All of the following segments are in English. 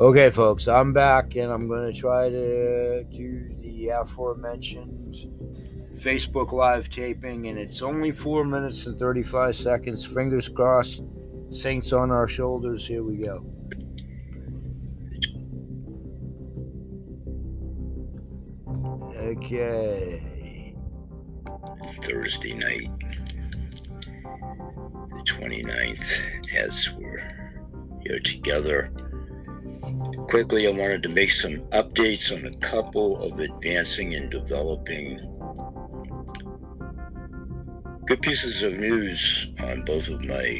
Okay, folks, I'm back and I'm going to try to do the aforementioned Facebook Live taping, and it's only four minutes and 35 seconds. Fingers crossed, Saints on our shoulders. Here we go. Okay. Thursday night, the 29th, as we're here together Quickly, I wanted to make some updates on a couple of advancing and developing good pieces of news on both of my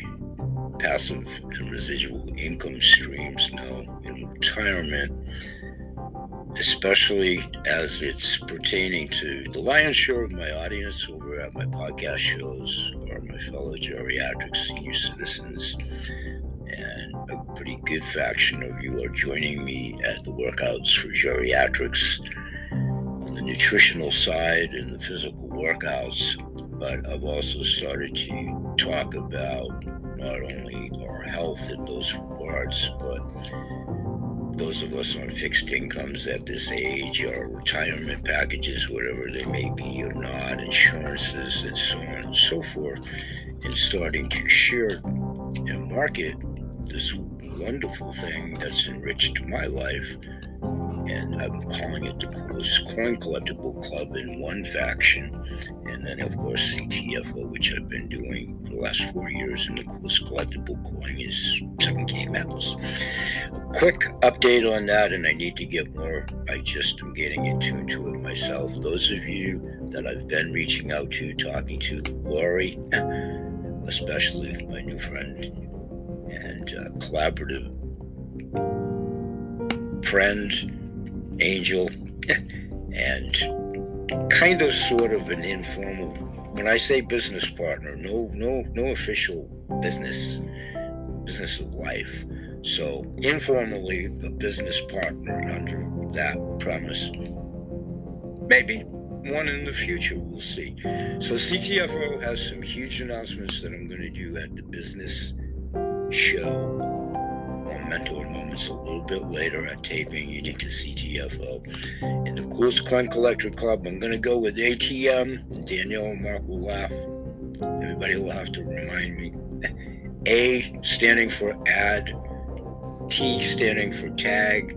passive and residual income streams now in retirement, especially as it's pertaining to the lion's share of my audience over at my podcast shows or my fellow geriatric senior citizens a pretty good faction of you are joining me at the workouts for geriatrics on the nutritional side and the physical workouts. But I've also started to talk about not only our health in those regards, but those of us on fixed incomes at this age, our retirement packages, whatever they may be or not, insurances, and so on and so forth, and starting to share and market this wonderful thing that's enriched my life. And I'm calling it the coolest coin collectible club in one faction. And then, of course, CTFO, which I've been doing for the last four years. And the coolest collectible coin is 7K metals. A quick update on that, and I need to get more. I just am getting into, into it myself. Those of you that I've been reaching out to, talking to, Lori, especially my new friend uh, collaborative friend, angel, and kind of sort of an informal. When I say business partner, no, no, no official business, business of life. So informally, a business partner under that premise. Maybe one in the future, we'll see. So CTFO has some huge announcements that I'm going to do at the business show on Mentor Moments a little bit later at taping unique to CTFO. In the Coolest Coin Collector Club, I'm going to go with ATM. Danielle and Mark will laugh. Everybody will have to remind me. A standing for ad, T standing for tag,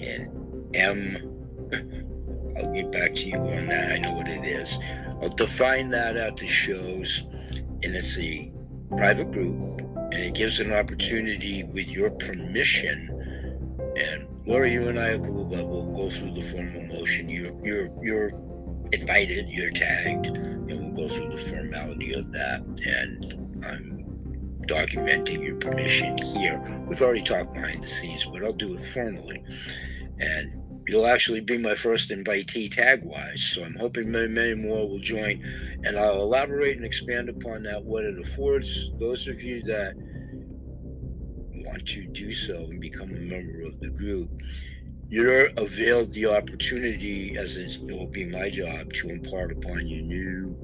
and M. I'll get back to you on that. I know what it is. I'll define that at the shows, and it's a private group and it gives an opportunity with your permission. And Laura, you and I cool, we'll go through the formal motion. You're you're you're invited, you're tagged, and we'll go through the formality of that. And I'm documenting your permission here. We've already talked behind the scenes, but I'll do it formally. And you'll actually be my first invitee tag wise. So I'm hoping many, many more will join. And I'll elaborate and expand upon that, what it affords those of you that want to do so and become a member of the group. You're availed the opportunity, as it will be my job, to impart upon you new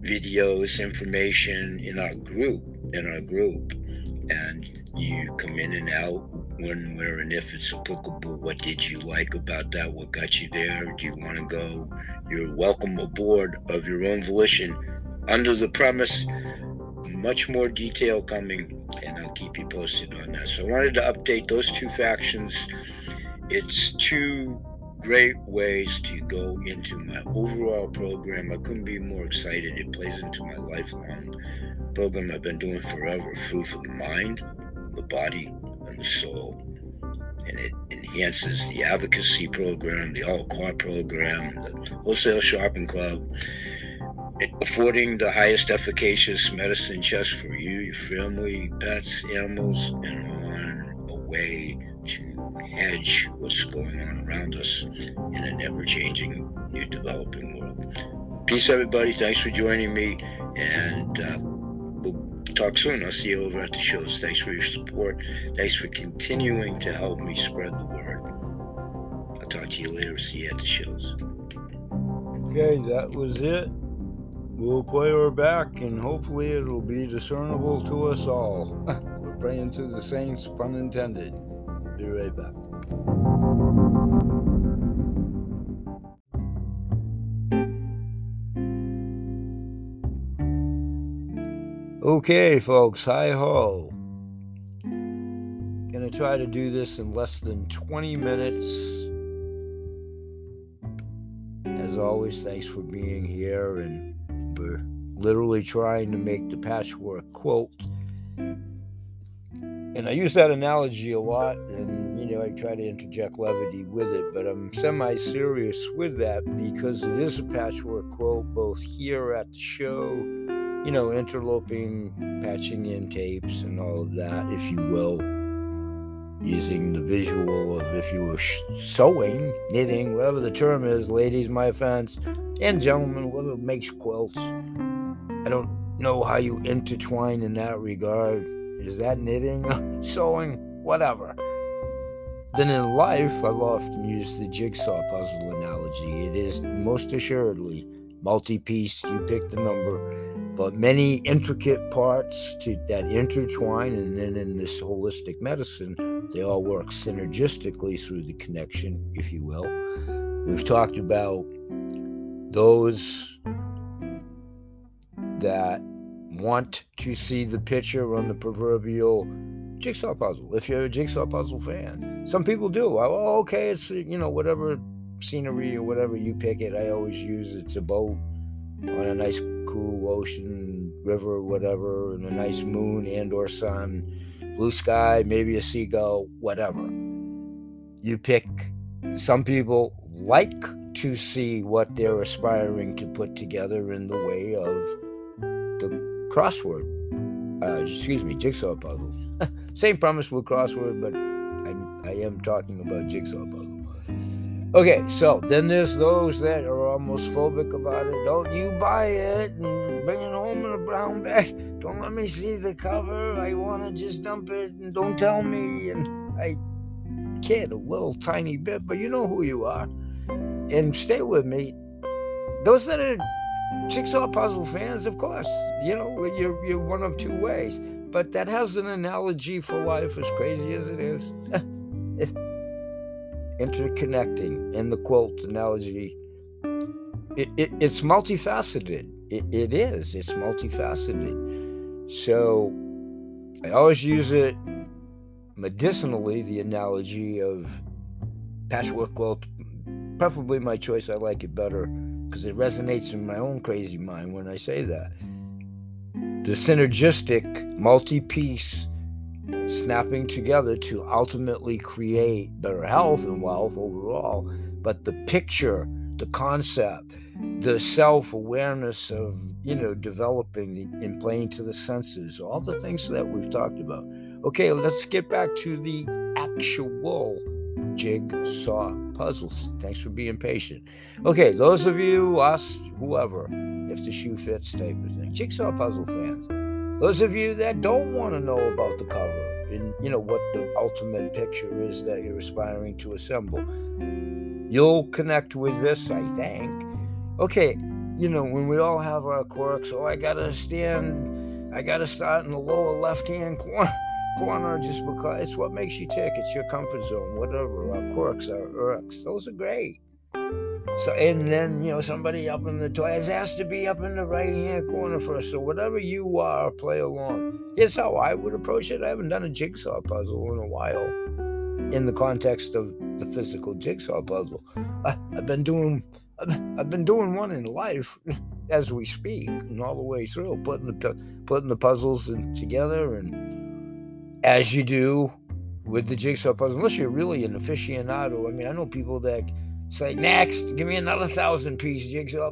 videos, information in our group, in our group. And you come in and out when, where, and if it's applicable. What did you like about that? What got you there? Do you want to go? You're welcome aboard of your own volition under the premise. Much more detail coming, and I'll keep you posted on that. So I wanted to update those two factions. It's two great ways to go into my overall program. I couldn't be more excited. It plays into my lifelong program I've been doing forever Food for the Mind, the Body, and the soul. And it enhances the advocacy program, the all car program, the wholesale shopping club, affording the highest efficacious medicine just for you, your family, pets, animals, and on a way to hedge what's going on around us in an ever changing, new developing world. Peace, everybody. Thanks for joining me. And uh, talk soon. I'll see you over at the shows. Thanks for your support. Thanks for continuing to help me spread the word. I'll talk to you later. See you at the shows. Okay, that was it. We'll play her back and hopefully it'll be discernible to us all. We're praying to the saints, pun intended. Be right back. Okay, folks, hi ho. Gonna try to do this in less than 20 minutes. As always, thanks for being here, and we're literally trying to make the patchwork quilt. And I use that analogy a lot, and you know, I try to interject levity with it, but I'm semi serious with that because it is a patchwork quilt both here at the show you know, interloping, patching in tapes and all of that, if you will, using the visual of if you were sewing, knitting, whatever the term is, ladies, my offense, and gentlemen, whatever makes quilts. I don't know how you intertwine in that regard. Is that knitting, sewing, whatever? Then in life, I've often used the jigsaw puzzle analogy. It is most assuredly multi piece, you pick the number but many intricate parts to that intertwine and then in this holistic medicine they all work synergistically through the connection if you will. We've talked about those that want to see the picture on the proverbial jigsaw puzzle if you're a jigsaw puzzle fan. Some people do. Oh okay it's you know whatever scenery or whatever you pick it i always use it's a boat on a nice cool ocean river whatever and a nice moon and or sun blue sky maybe a seagull whatever. You pick some people like to see what they're aspiring to put together in the way of the crossword uh, excuse me jigsaw puzzle. Same premise with crossword but I, I am talking about jigsaw puzzle Okay, so then there's those that are almost phobic about it. Don't you buy it and bring it home in a brown bag. Don't let me see the cover. I want to just dump it and don't tell me. And I kid a little tiny bit, but you know who you are. And stay with me. Those that are jigsaw puzzle fans, of course, you know, you're, you're one of two ways. But that has an analogy for life, as crazy as it is. interconnecting in the quilt analogy. It, it, it's multifaceted. It, it is. It's multifaceted. So I always use it medicinally, the analogy of patchwork quilt. Preferably my choice. I like it better because it resonates in my own crazy mind when I say that. The synergistic multi piece snapping together to ultimately create better health and wealth overall. But the picture, the concept, the self awareness of, you know, developing and playing to the senses, all the things that we've talked about. Okay, let's get back to the actual jigsaw puzzles. Thanks for being patient. Okay, those of you, us, whoever, if the shoe fits of thing, jigsaw puzzle fans. Those of you that don't want to know about the cover, and you know what the ultimate picture is that you're aspiring to assemble. You'll connect with this, I think. Okay, you know, when we all have our quirks, oh, I gotta stand, I gotta start in the lower left hand corner, corner just because it's what makes you tick. It's your comfort zone, whatever. Our quirks, our irks, those are great. So and then you know somebody up in the toilet has to be up in the right hand corner first. So whatever you are, play along. Here's how I would approach it. I haven't done a jigsaw puzzle in a while, in the context of the physical jigsaw puzzle. I, have been doing I've been doing one in life as we speak, and all the way through, putting the putting the puzzles in, together, and as you do with the jigsaw puzzle, unless you're really an aficionado. I mean, I know people that say, next, give me another thousand piece jigsaw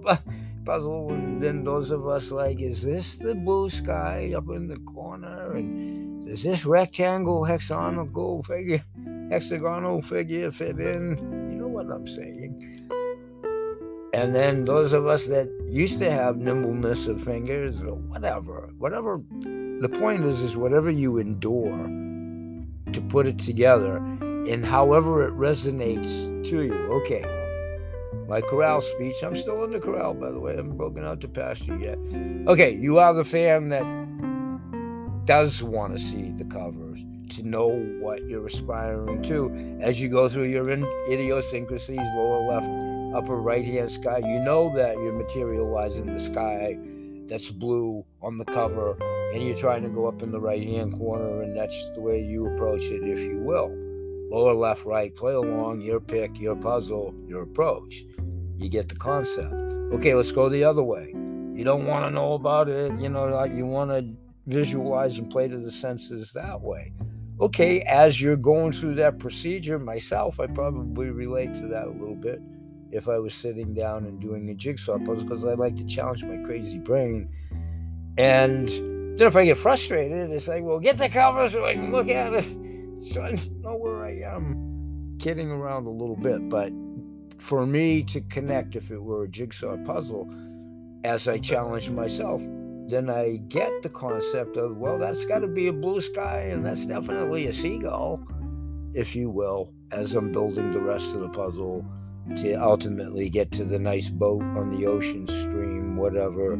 puzzle. And then those of us like, is this the blue sky up in the corner? And does this rectangle hexagonal figure hexagonal figure fit in? You know what I'm saying. And then those of us that used to have nimbleness of fingers or whatever, whatever the point is is whatever you endure to put it together and however it resonates to you. Okay. My corral speech. I'm still in the corral, by the way. I haven't broken out to pasture yet. Okay, you are the fan that does want to see the covers to know what you're aspiring to. As you go through your idiosyncrasies, lower left, upper right hand sky, you know that you're materializing the sky that's blue on the cover, and you're trying to go up in the right hand corner, and that's the way you approach it, if you will. Lower left, right, play along, your pick, your puzzle, your approach. You get the concept. Okay, let's go the other way. You don't want to know about it, you know, like you want to visualize and play to the senses that way. Okay, as you're going through that procedure, myself, I probably relate to that a little bit if I was sitting down and doing a jigsaw puzzle because I like to challenge my crazy brain. And then if I get frustrated, it's like, well, get the cover so I can look at it. So I know where I am. Kidding around a little bit, but for me to connect, if it were a jigsaw puzzle, as I challenge myself, then I get the concept of, well, that's got to be a blue sky, and that's definitely a seagull, if you will, as I'm building the rest of the puzzle to ultimately get to the nice boat on the ocean stream, whatever.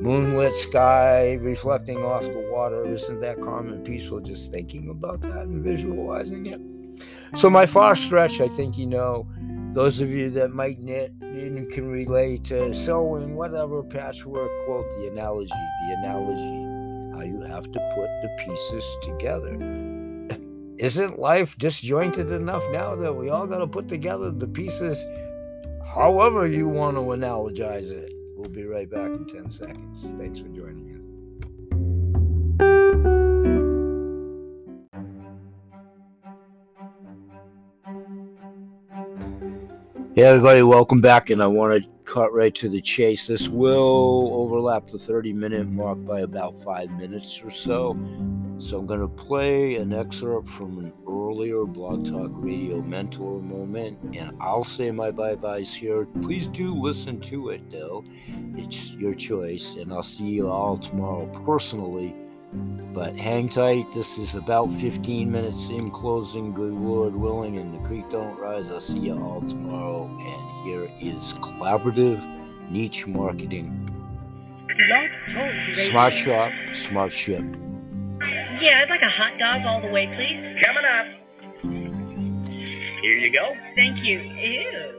Moonlit sky reflecting off the water. Isn't that calm and peaceful just thinking about that and visualizing it? So, my far stretch, I think you know, those of you that might knit and can relate to sewing, whatever, patchwork, quote, the analogy, the analogy, how you have to put the pieces together isn't life disjointed enough now that we all got to put together the pieces however you want to analogize it? We'll be right back in 10 seconds. Thanks for joining Hey, everybody, welcome back. And I want to cut right to the chase. This will overlap the 30 minute mark by about five minutes or so. So I'm going to play an excerpt from an earlier Blog Talk Radio mentor moment, and I'll say my bye byes here. Please do listen to it, though. It's your choice, and I'll see you all tomorrow personally. But hang tight. This is about 15 minutes in closing. Good Lord willing, and the creek don't rise. I'll see you all tomorrow. And here is collaborative niche marketing. Smart shop, smart ship. Yeah, I'd like a hot dog all the way, please. Coming up. Here you go. Thank you. Ew.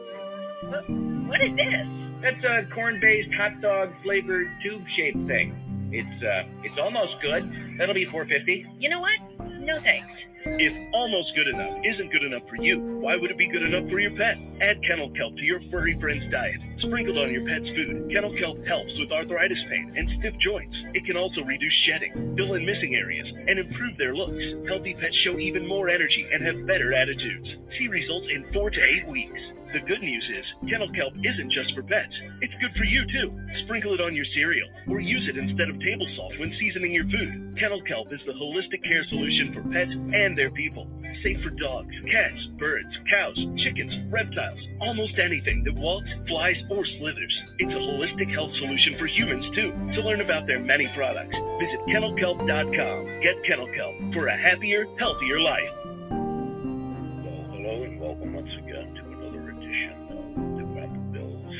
What, what is this? That's a corn-based hot dog flavored tube-shaped thing. It's uh, it's almost good. That'll be 450. You know what? No thanks. If almost good enough isn't good enough for you, why would it be good enough for your pet? Add kennel kelp to your furry friend's diet. Sprinkled on your pet's food, kennel kelp helps with arthritis pain and stiff joints. It can also reduce shedding, fill in missing areas, and improve their looks. Healthy pets show even more energy and have better attitudes. See results in four to eight weeks. The good news is, kennel kelp isn't just for pets. It's good for you too. Sprinkle it on your cereal, or use it instead of table salt when seasoning your food. Kennel kelp is the holistic care solution for pets and their people. Safe for dogs, cats, birds, cows, chickens, reptiles, almost anything that walks, flies, or slithers. It's a holistic health solution for humans too. To learn about their many products, visit kennelkelp.com. Get kennel kelp for a happier, healthier life. Well, hello and welcome once again to another edition of the Grandpa Bill's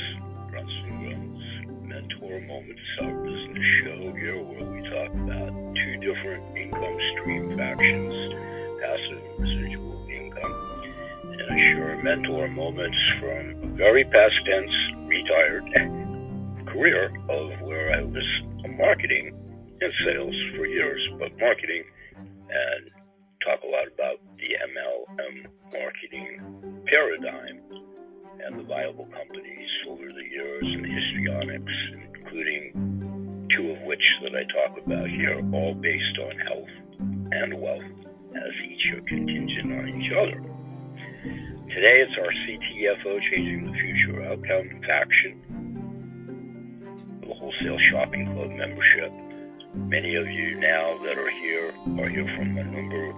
Runs Mentor Moments, our business show here where we talk about two different income stream factions, mentor moments from very past tense, retired career of where I was marketing and sales for years, but marketing and talk a lot about the MLM marketing paradigm and the viable companies over the years and histrionics, including two of which that I talk about here, all based on health and wealth, as each are contingent on each other. Today it's our CTFO Changing the Future Outcome faction, the Wholesale Shopping Club membership. Many of you now that are here are here from a number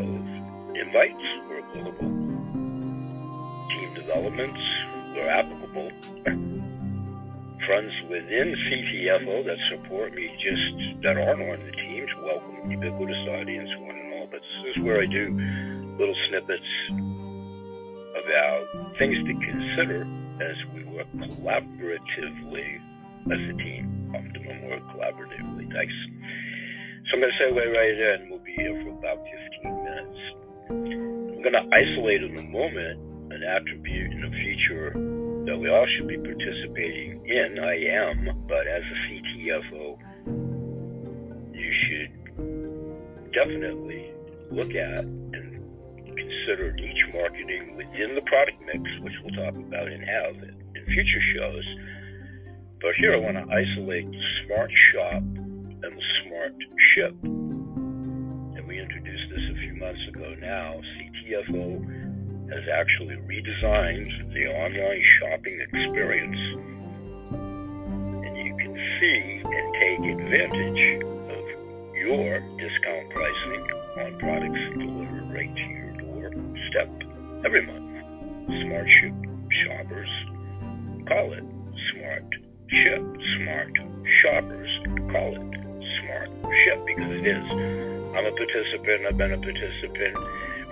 of invites or applicable team developments where applicable. Friends within CTFO that support me just that aren't on the teams, welcome ubiquitous audience, one and all. But this is where I do little snippets about things to consider as we work collaboratively as a team. Optimum work collaboratively. Thanks. So I'm going to segue right in. We'll be here for about 15 minutes. I'm going to isolate in a moment an attribute and a feature that we all should be participating in. I am, but as a CTFO, you should definitely look at and consider niche marketing within the product mix, which we'll talk about have in future shows. But here I want to isolate the smart shop and the smart ship. And we introduced this a few months ago now. CTFO has actually redesigned the online shopping experience. And you can see and take advantage of your discount pricing on products delivered right to your doorstep every month. Smart shoppers call it smart ship. Smart shoppers call it smart ship because it is. I'm a participant. I've been a participant.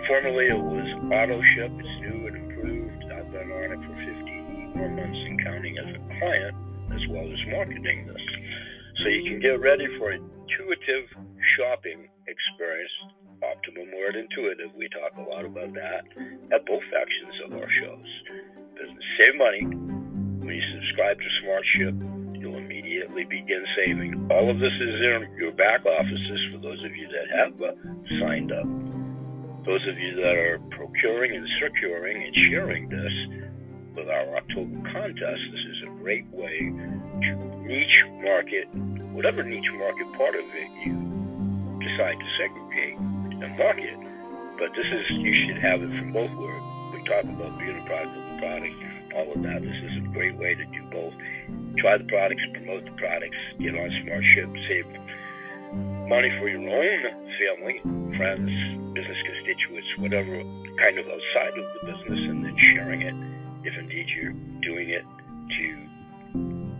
Formerly it was auto ship. It's new and improved. I've been on it for 50 more months and counting as a client as well as marketing this. So you can get ready for intuitive shopping experience. Optimum word intuitive. We talk a lot about that at both sections of our shows. Business save money. When you subscribe to SmartShip, you'll immediately begin saving. All of this is in your back offices for those of you that have uh, signed up. Those of you that are procuring and securing and sharing this with our October contest, this is a great way to niche market, whatever niche market part of it you decide to segregate and market. But this is, you should have it from both words. We talk about being a product of the product, all of that. This is a great way to do both. Try the products, promote the products, get on SmartShip, save money for your own family, friends, business constituents, whatever kind of outside of the business, and then sharing it if indeed you're doing it to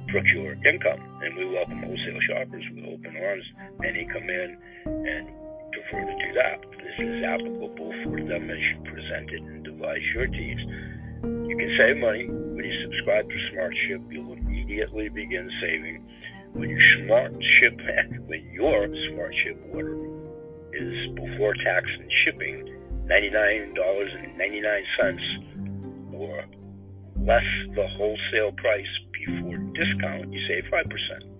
procure income. And we welcome wholesale shoppers with open arms. Many come in and prefer to do that. This is applicable for them as you present it and devise your teams. You can save money when you subscribe to SmartShip. You'll immediately begin saving when you smart ship when your smart ship order is before tax and shipping $99.99 or less the wholesale price before discount, you save 5%.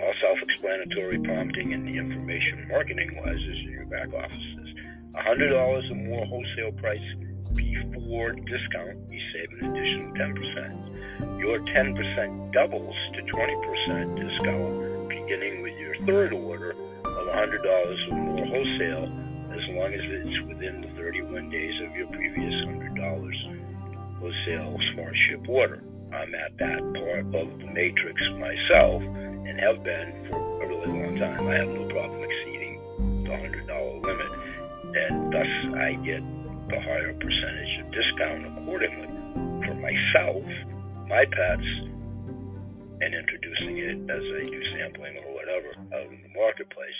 All self-explanatory prompting in the information marketing-wise is in your back offices. $100 or more wholesale price before discount, you save an additional 10%. Your 10% doubles to 20% discount beginning with your third order of $100 or more wholesale as long as it's within the 31 days of your previous $100 wholesale smart ship order. I'm at that part of the matrix myself and have been for a really long time. I have no problem exceeding the $100 limit, and thus I get the higher percentage of discount accordingly for myself, my pets, and introducing it as a new sampling or whatever out in the marketplace.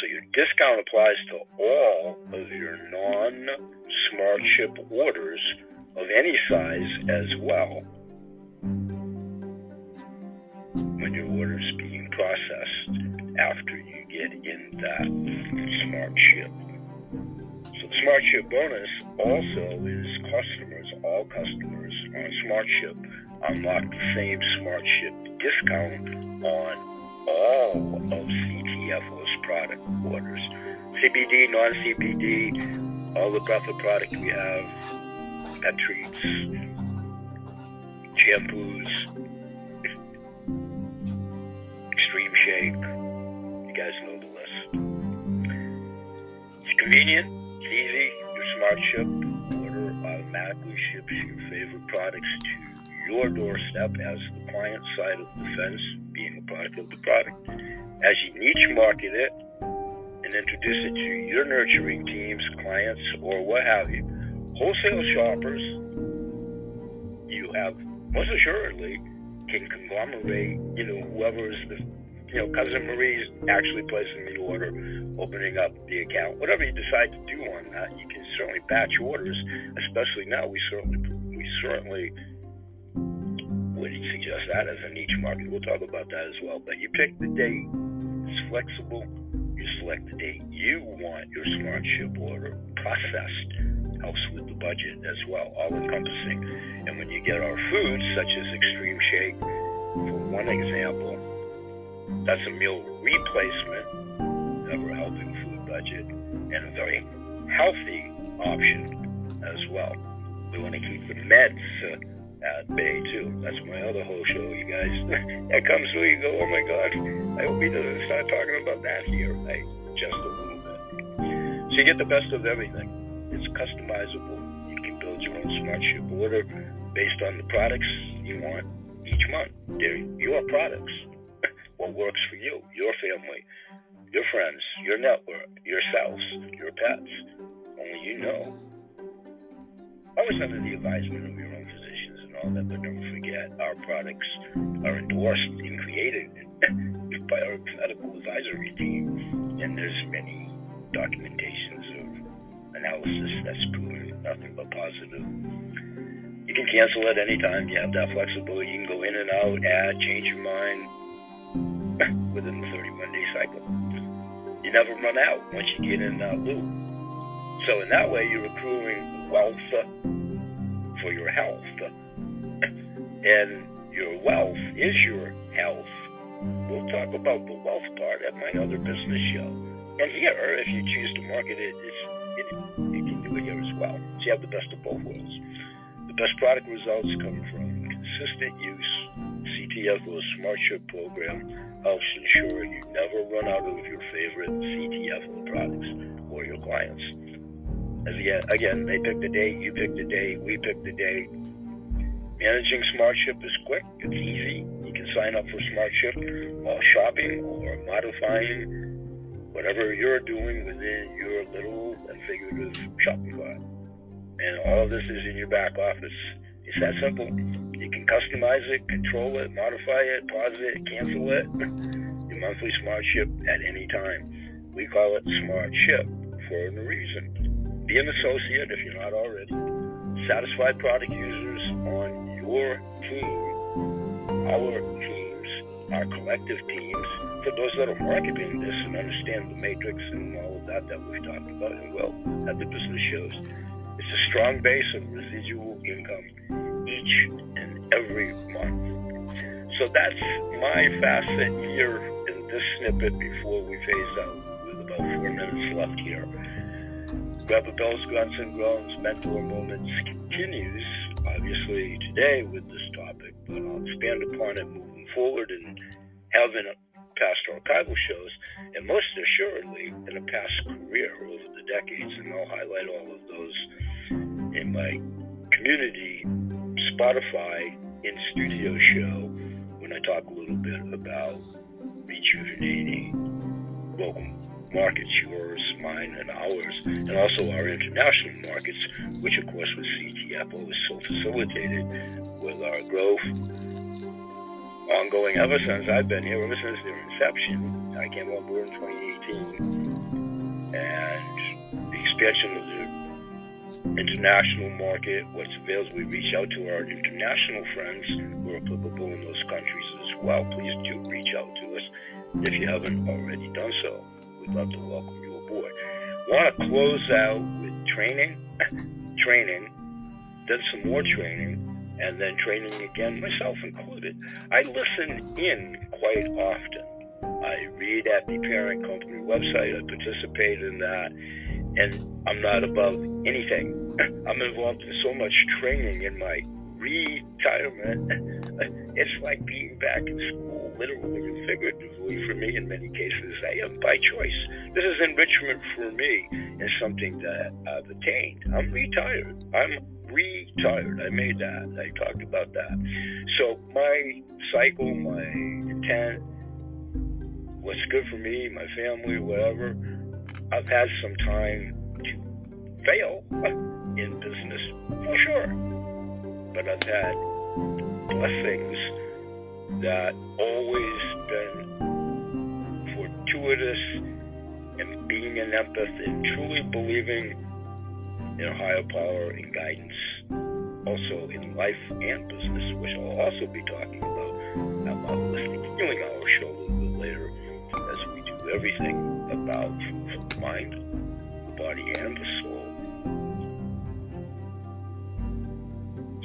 So your discount applies to all of your non-smart ship orders of any size as well when your order is being processed after you get in that smart ship. So the smart ship bonus also is customers, all customers on smart ship unlock the same smart ship discount on all of CTFO's product orders. CBD, non-CBD, all the breath of product we have, pet treats, shampoos, extreme shake. You guys know the list. It's convenient, it's easy. Your smart ship order automatically ships your favorite products to your doorstep as the client side of the fence, being a product of the product. As you niche market it and introduce it to your nurturing teams, clients, or what have you, wholesale shoppers, you have most assuredly can conglomerate, you know, whoever is the, you know, cousin Marie's actually placing the order, opening up the account, whatever you decide to do on that, you can certainly batch orders. Especially now, we certainly we certainly would suggest that as a niche market. We'll talk about that as well. But you pick the date; it's flexible You select the date you want your smart ship order processed. Helps with the budget as well, all encompassing. And when you get our foods, such as Extreme Shake, for one example, that's a meal replacement, never helping food budget, and a very healthy option as well. We want to keep the meds uh, at bay too. That's my other whole show, you guys. that comes where you go, oh my god, I hope he doesn't start talking about that here, right? Just a little bit. So you get the best of everything. Customizable. You can build your own smart ship order based on the products you want each month. They're your products. what works for you, your family, your friends, your network, yourselves, your pets. Only you know. Always under the advisement of your own physicians and all that, but don't forget our products are endorsed and created by our medical advisory team, and there's many documentations analysis that's proven nothing but positive. You can cancel at any time. You have that flexibility. You can go in and out, add, change your mind within the 31 day cycle. You never run out once you get in that loop. So in that way, you're accruing wealth for your health. and your wealth is your health. We'll talk about the wealth part at my other business show. And here, if you choose to market it, it, you can do it here as well. So you have the best of both worlds. The best product results come from consistent use. CTFO's Smart Ship program helps ensure you never run out of your favorite CTFO products or your clients. Again, again, they pick the date, you pick the date, we pick the date. Managing SmartShip is quick, it's easy. You can sign up for SmartShip while shopping or modifying whatever you're doing within your little and figurative shopping cart. And all of this is in your back office. It's that simple. You can customize it, control it, modify it, pause it, cancel it. Your monthly SmartShip at any time. We call it SmartShip for a reason. Be an associate if you're not already. Satisfied product users on your team, our teams, our collective teams, for those that are marketing this and understand the matrix and all of that that we've talked about and will at the business shows. It's a strong base of residual income each and every month. So that's my facet here in this snippet before we phase out with about four minutes left here. Grandpa Bill's Grunts and Groans Mentor Moments continues, obviously, today with this topic, but I'll expand upon it moving forward and having past archival shows, and most assuredly in a past career over the decades, and I'll highlight all of those in my community Spotify in studio show when I talk a little bit about rejuvenating local markets, yours, mine, and ours, and also our international markets, which of course with CTFO is so facilitated with our growth ongoing ever since I've been here, ever since their inception. I came on board in 2018, and the expansion of the international market, what's available, we reach out to our international friends who are applicable in those countries as well. Please do reach out to us if you haven't already done so. We'd love to welcome you aboard. Want to close out with training, training, then some more training, and then training again, myself included. I listen in quite often. I read at the parent company website. I participate in that, and I'm not above anything. I'm involved in so much training in my retirement. It's like being back in school, literally and figuratively for me in many cases. I am by choice. This is enrichment for me and something that I've attained. I'm retired. I'm retired. I made that. I talked about that. So my cycle, my intent, what's good for me, my family, whatever. I've had some time to fail in business for sure, but I've had blessings that always been fortuitous and being an empath and truly believing in higher power and guidance, also in life and business, which I'll also be talking about at my healing hour show a little bit later, as we do everything about the mind, the body, and the soul.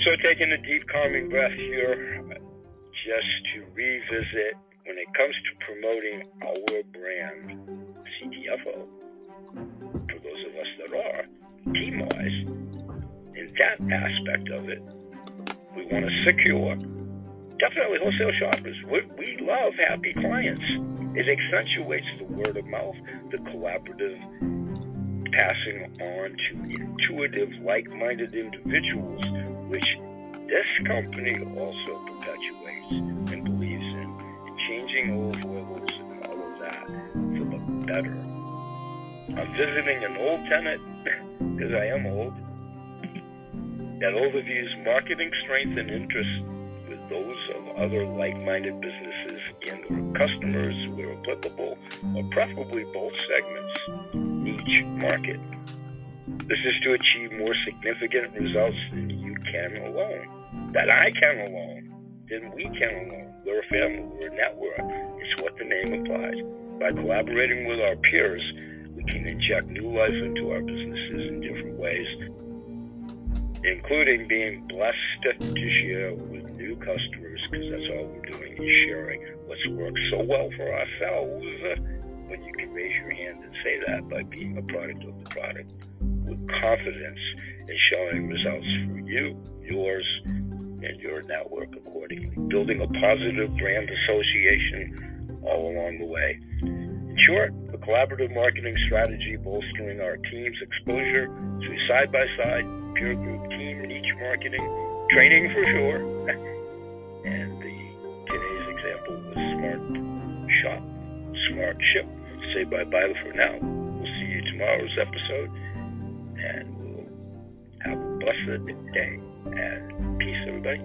So, taking a deep, calming breath here, just to revisit when it comes to promoting our brand, CTFO, team wise, in that aspect of it, we want to secure definitely wholesale shoppers. We, we love happy clients. It accentuates the word of mouth, the collaborative passing on to intuitive, like minded individuals, which this company also perpetuates and believes in, in changing old worlds and all of that for the better. I'm visiting an old tenant, because I am old, that overviews marketing strength and interest with those of other like-minded businesses and or customers where applicable, or preferably both segments, in each market. This is to achieve more significant results than you can alone, that I can alone, than we can alone. We're a family, we're a network. It's what the name implies. By collaborating with our peers, we can inject new life into our businesses in different ways including being blessed to share with new customers, because that's all we're doing is sharing what's worked so well for ourselves. Uh, when you can raise your hand and say that by being a product of the product with confidence and showing results for you, yours, and your network accordingly. Building a positive brand association all along the way. Short, a collaborative marketing strategy bolstering our team's exposure to side by side peer group team niche marketing training for sure. and the today's example was smart shop, smart ship. Say bye bye for now. We'll see you tomorrow's episode, and we'll have a blessed day and peace, everybody.